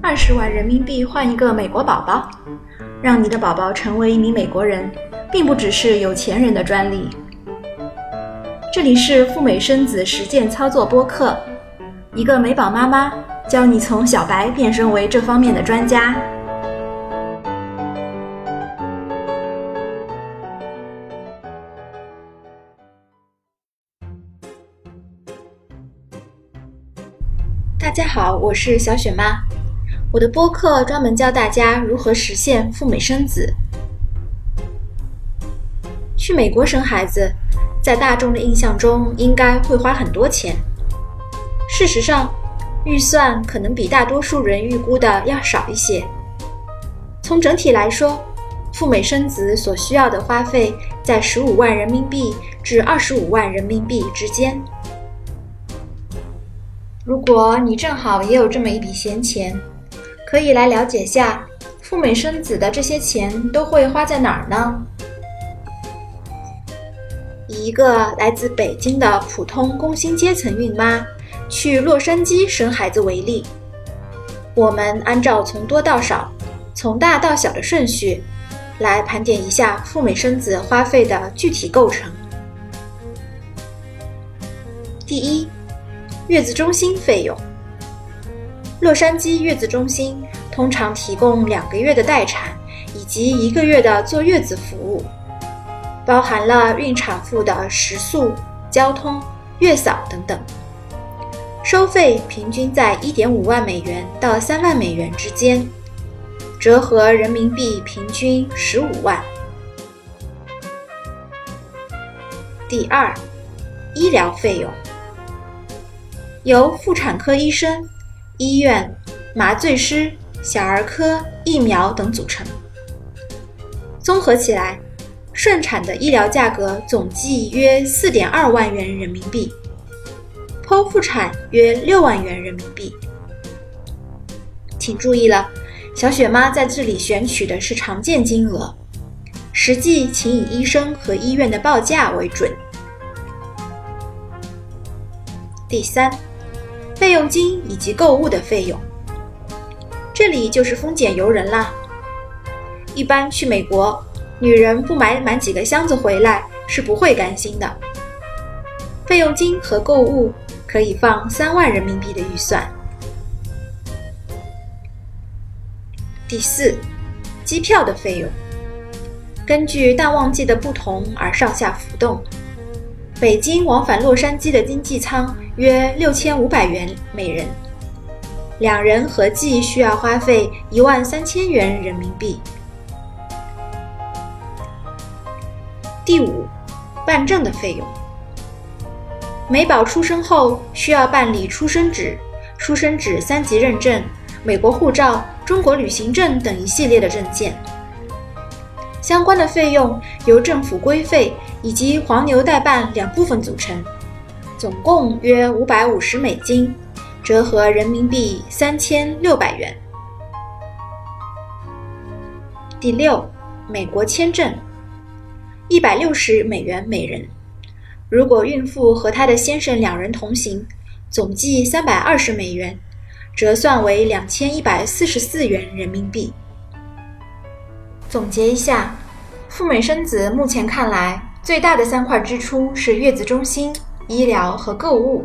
二十万人民币换一个美国宝宝，让你的宝宝成为一名美国人，并不只是有钱人的专利。这里是赴美生子实践操作播客，一个美宝妈妈教你从小白变身为这方面的专家。大家好，我是小雪妈。我的播客专门教大家如何实现赴美生子。去美国生孩子，在大众的印象中应该会花很多钱。事实上，预算可能比大多数人预估的要少一些。从整体来说，赴美生子所需要的花费在十五万人民币至二十五万人民币之间。如果你正好也有这么一笔闲钱，可以来了解下，赴美生子的这些钱都会花在哪儿呢？以一个来自北京的普通工薪阶层孕妈去洛杉矶生孩子为例，我们按照从多到少、从大到小的顺序，来盘点一下赴美生子花费的具体构成。第一，月子中心费用。洛杉矶月子中心通常提供两个月的待产以及一个月的坐月子服务，包含了孕产妇的食宿、交通、月嫂等等。收费平均在一点五万美元到三万美元之间，折合人民币平均十五万。第二，医疗费用由妇产科医生。医院、麻醉师、小儿科、疫苗等组成。综合起来，顺产的医疗价格总计约四点二万元人民币，剖腹产约六万元人民币。请注意了，小雪妈在这里选取的是常见金额，实际请以医生和医院的报价为准。第三。费用金以及购物的费用，这里就是丰俭由人啦。一般去美国，女人不买满几个箱子回来是不会甘心的。费用金和购物可以放三万人民币的预算。第四，机票的费用，根据淡旺季的不同而上下浮动。北京往返洛杉矶的经济舱约六千五百元每人，两人合计需要花费一万三千元人民币。第五，办证的费用。美宝出生后需要办理出生纸、出生纸三级认证、美国护照、中国旅行证等一系列的证件。相关的费用由政府规费以及黄牛代办两部分组成，总共约五百五十美金，折合人民币三千六百元。第六，美国签证，一百六十美元每人。如果孕妇和她的先生两人同行，总计三百二十美元，折算为两千一百四十四元人民币。总结一下，赴美生子目前看来最大的三块支出是月子中心、医疗和购物。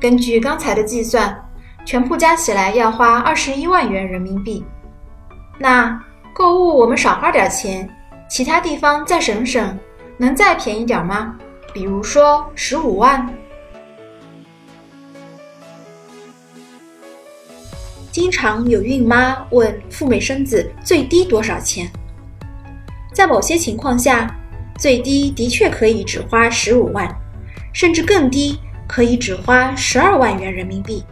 根据刚才的计算，全部加起来要花二十一万元人民币。那购物我们少花点钱，其他地方再省省，能再便宜点吗？比如说十五万。经常有孕妈问赴美生子最低多少钱？在某些情况下，最低的确可以只花十五万，甚至更低，可以只花十二万元人民币。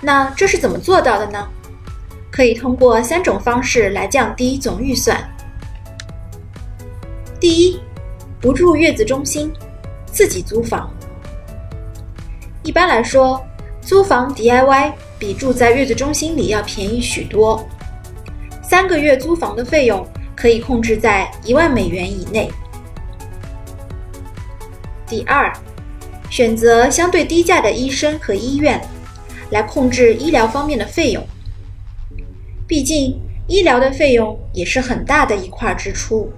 那这是怎么做到的呢？可以通过三种方式来降低总预算。第一，不住月子中心，自己租房。一般来说，租房 DIY。比住在月子中心里要便宜许多，三个月租房的费用可以控制在一万美元以内。第二，选择相对低价的医生和医院，来控制医疗方面的费用。毕竟，医疗的费用也是很大的一块支出。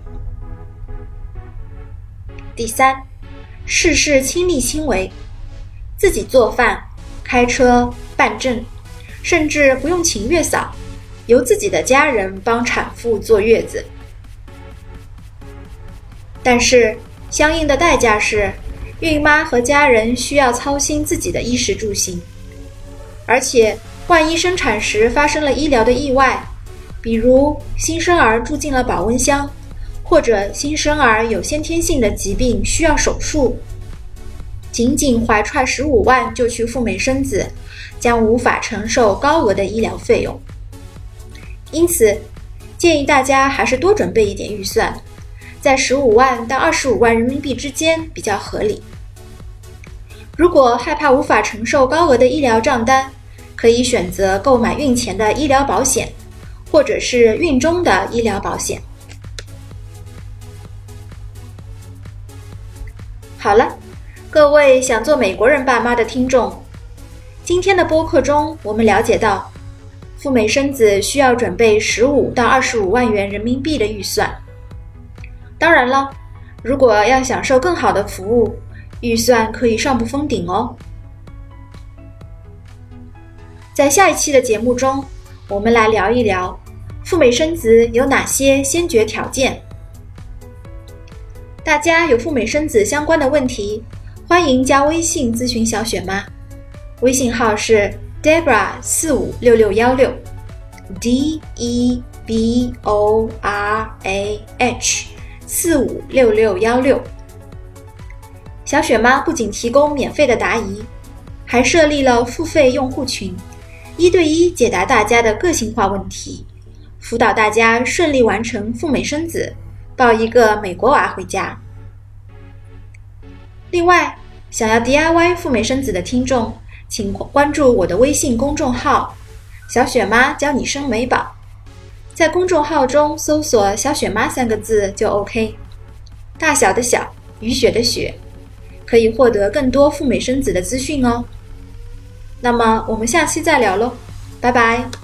第三，事事亲力亲为，自己做饭、开车、办证，甚至不用请月嫂，由自己的家人帮产妇坐月子。但是，相应的代价是。孕妈和家人需要操心自己的衣食住行，而且万一生产时发生了医疗的意外，比如新生儿住进了保温箱，或者新生儿有先天性的疾病需要手术，仅仅怀揣十五万就去赴美生子，将无法承受高额的医疗费用。因此，建议大家还是多准备一点预算，在十五万到二十五万人民币之间比较合理。如果害怕无法承受高额的医疗账单，可以选择购买孕前的医疗保险，或者是孕中的医疗保险。好了，各位想做美国人爸妈的听众，今天的播客中，我们了解到，赴美生子需要准备十五到二十五万元人民币的预算。当然了，如果要享受更好的服务。预算可以上不封顶哦。在下一期的节目中，我们来聊一聊赴美生子有哪些先决条件。大家有赴美生子相关的问题，欢迎加微信咨询小雪妈，微信号是 Debra 四五六六幺六，D E B O R A H 四五六六幺六。小雪妈不仅提供免费的答疑，还设立了付费用户群，一对一解答大家的个性化问题，辅导大家顺利完成赴美生子，抱一个美国娃回家。另外，想要 DIY 赴美生子的听众，请关注我的微信公众号“小雪妈教你生美宝”，在公众号中搜索“小雪妈”三个字就 OK。大小的小，雨雪的雪。可以获得更多赴美生子的资讯哦。那么我们下期再聊喽，拜拜。